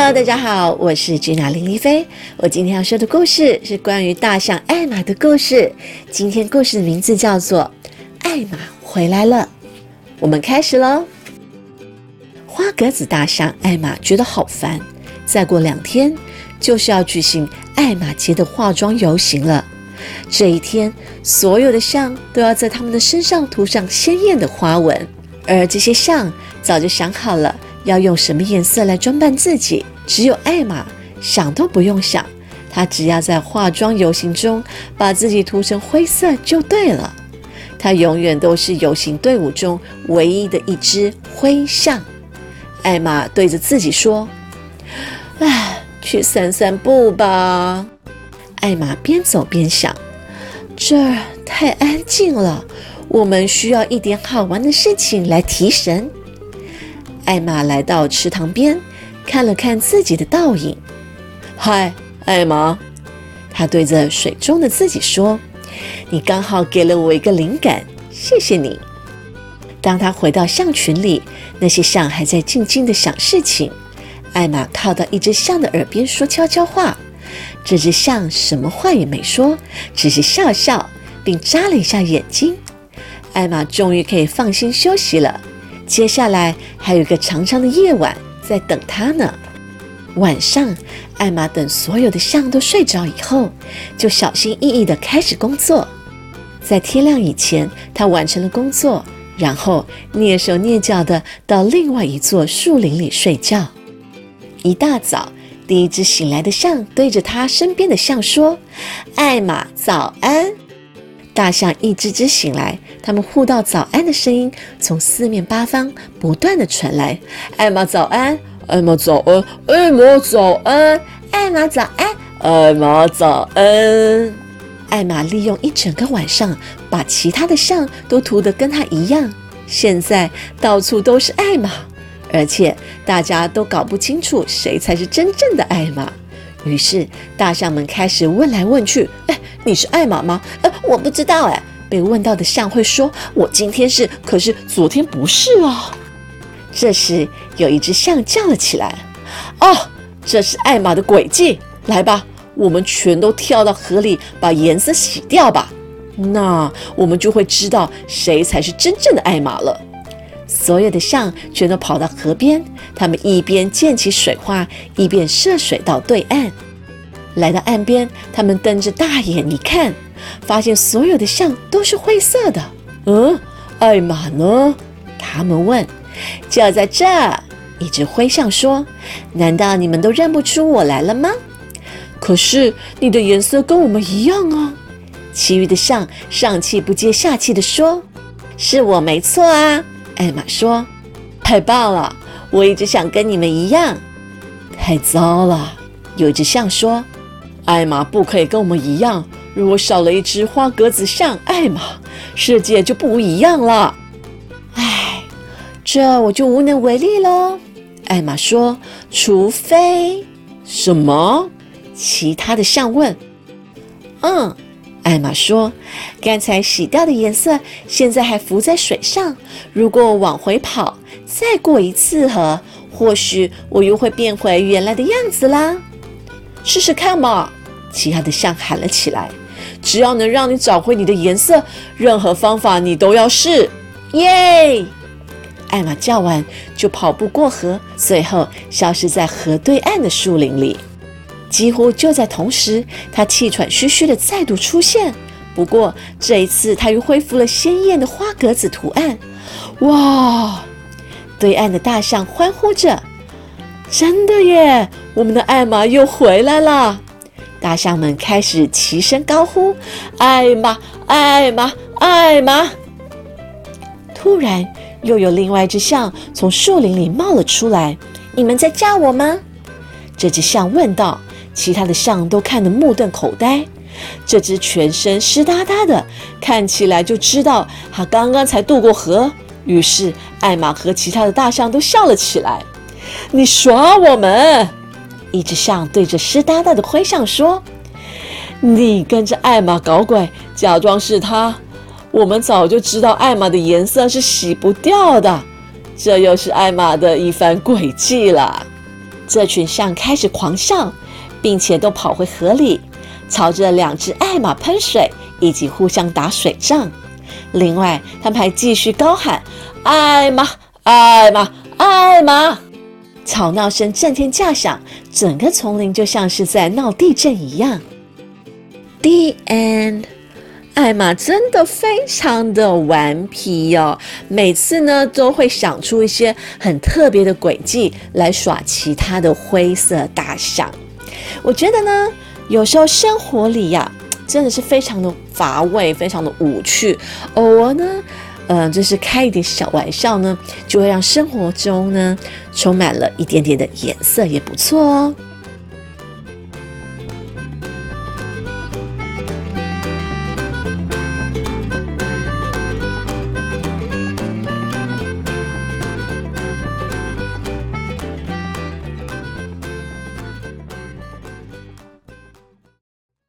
Hello，大家好，我是吉娜林丽菲。我今天要说的故事是关于大象艾玛的故事。今天故事的名字叫做《艾玛回来了》。我们开始喽。花格子大象艾玛觉得好烦，再过两天就是要举行艾玛节的化妆游行了。这一天，所有的象都要在他们的身上涂上鲜艳的花纹，而这些象早就想好了。要用什么颜色来装扮自己？只有艾玛想都不用想，她只要在化妆游行中把自己涂成灰色就对了。她永远都是游行队伍中唯一的一只灰象。艾玛对着自己说：“唉，去散散步吧。”艾玛边走边想：“这儿太安静了，我们需要一点好玩的事情来提神。”艾玛来到池塘边，看了看自己的倒影。嗨，艾玛，他对着水中的自己说：“你刚好给了我一个灵感，谢谢你。”当他回到象群里，那些象还在静静的想事情。艾玛靠到一只象的耳边说悄悄话，这只象什么话也没说，只是笑笑，并眨了一下眼睛。艾玛终于可以放心休息了。接下来还有一个长长的夜晚在等他呢。晚上，艾玛等所有的象都睡着以后，就小心翼翼地开始工作。在天亮以前，他完成了工作，然后蹑手蹑脚地到另外一座树林里睡觉。一大早，第一只醒来的象对着他身边的象说：“艾玛，早安。”大象一只只醒来，它们互道早安的声音从四面八方不断的传来。艾玛早安，艾玛早安，艾玛早安，艾玛早安，艾玛早安。艾玛利用一整个晚上，把其他的象都涂得跟她一样。现在到处都是艾玛，而且大家都搞不清楚谁才是真正的艾玛。于是大象们开始问来问去：“，你是艾玛吗？”“呃，我不知道。”哎，被问到的象会说：“我今天是，可是昨天不是哦。”这时有一只象叫了起来：“哦，这是艾玛的诡计！来吧，我们全都跳到河里，把颜色洗掉吧。那我们就会知道谁才是真正的艾玛了。”所有的象全都跑到河边，他们一边溅起水花，一边涉水到对岸。来到岸边，他们瞪着大眼一看，发现所有的象都是灰色的。嗯，艾玛呢？他们问。就在这儿，一只灰象说：“难道你们都认不出我来了吗？”可是你的颜色跟我们一样啊！其余的象上气不接下气地说：“是我没错啊！”艾玛说：“太棒了，我一直想跟你们一样。”太糟了，有一只象说：“艾玛不可以跟我们一样，如果少了一只花格子象，艾玛，世界就不一样了。”唉，这我就无能为力喽。艾玛说：“除非什么？”其他的象问：“嗯。”艾玛说：“刚才洗掉的颜色现在还浮在水上。如果往回跑，再过一次河，或许我又会变回原来的样子啦。试试看嘛！”其他的象喊了起来：“只要能让你找回你的颜色，任何方法你都要试！”耶！艾玛叫完就跑步过河，最后消失在河对岸的树林里。几乎就在同时，他气喘吁吁的再度出现。不过这一次，他又恢复了鲜艳的花格子图案。哇！对岸的大象欢呼着：“真的耶！我们的艾玛又回来了！”大象们开始齐声高呼：“艾玛，艾玛，艾玛！”突然，又有另外一只象从树林里冒了出来。“你们在叫我吗？”这只象问道。其他的象都看得目瞪口呆，这只全身湿哒哒的，看起来就知道它刚刚才渡过河。于是艾玛和其他的大象都笑了起来。你耍我们！一只象对着湿哒哒的灰象说：“你跟着艾玛搞鬼，假装是他。我们早就知道艾玛的颜色是洗不掉的，这又是艾玛的一番诡计了。”这群象开始狂笑，并且都跑回河里，朝着两只艾玛喷水，以及互相打水仗。另外，他们还继续高喊：“艾玛，艾玛，艾玛！”吵闹声震天价响，整个丛林就像是在闹地震一样。The end。艾玛真的非常的顽皮哟，每次呢都会想出一些很特别的诡计来耍其他的灰色大象。我觉得呢，有时候生活里呀，真的是非常的乏味，非常的无趣。偶尔呢，嗯，就是开一点小玩笑呢，就会让生活中呢充满了一点点的颜色，也不错哦。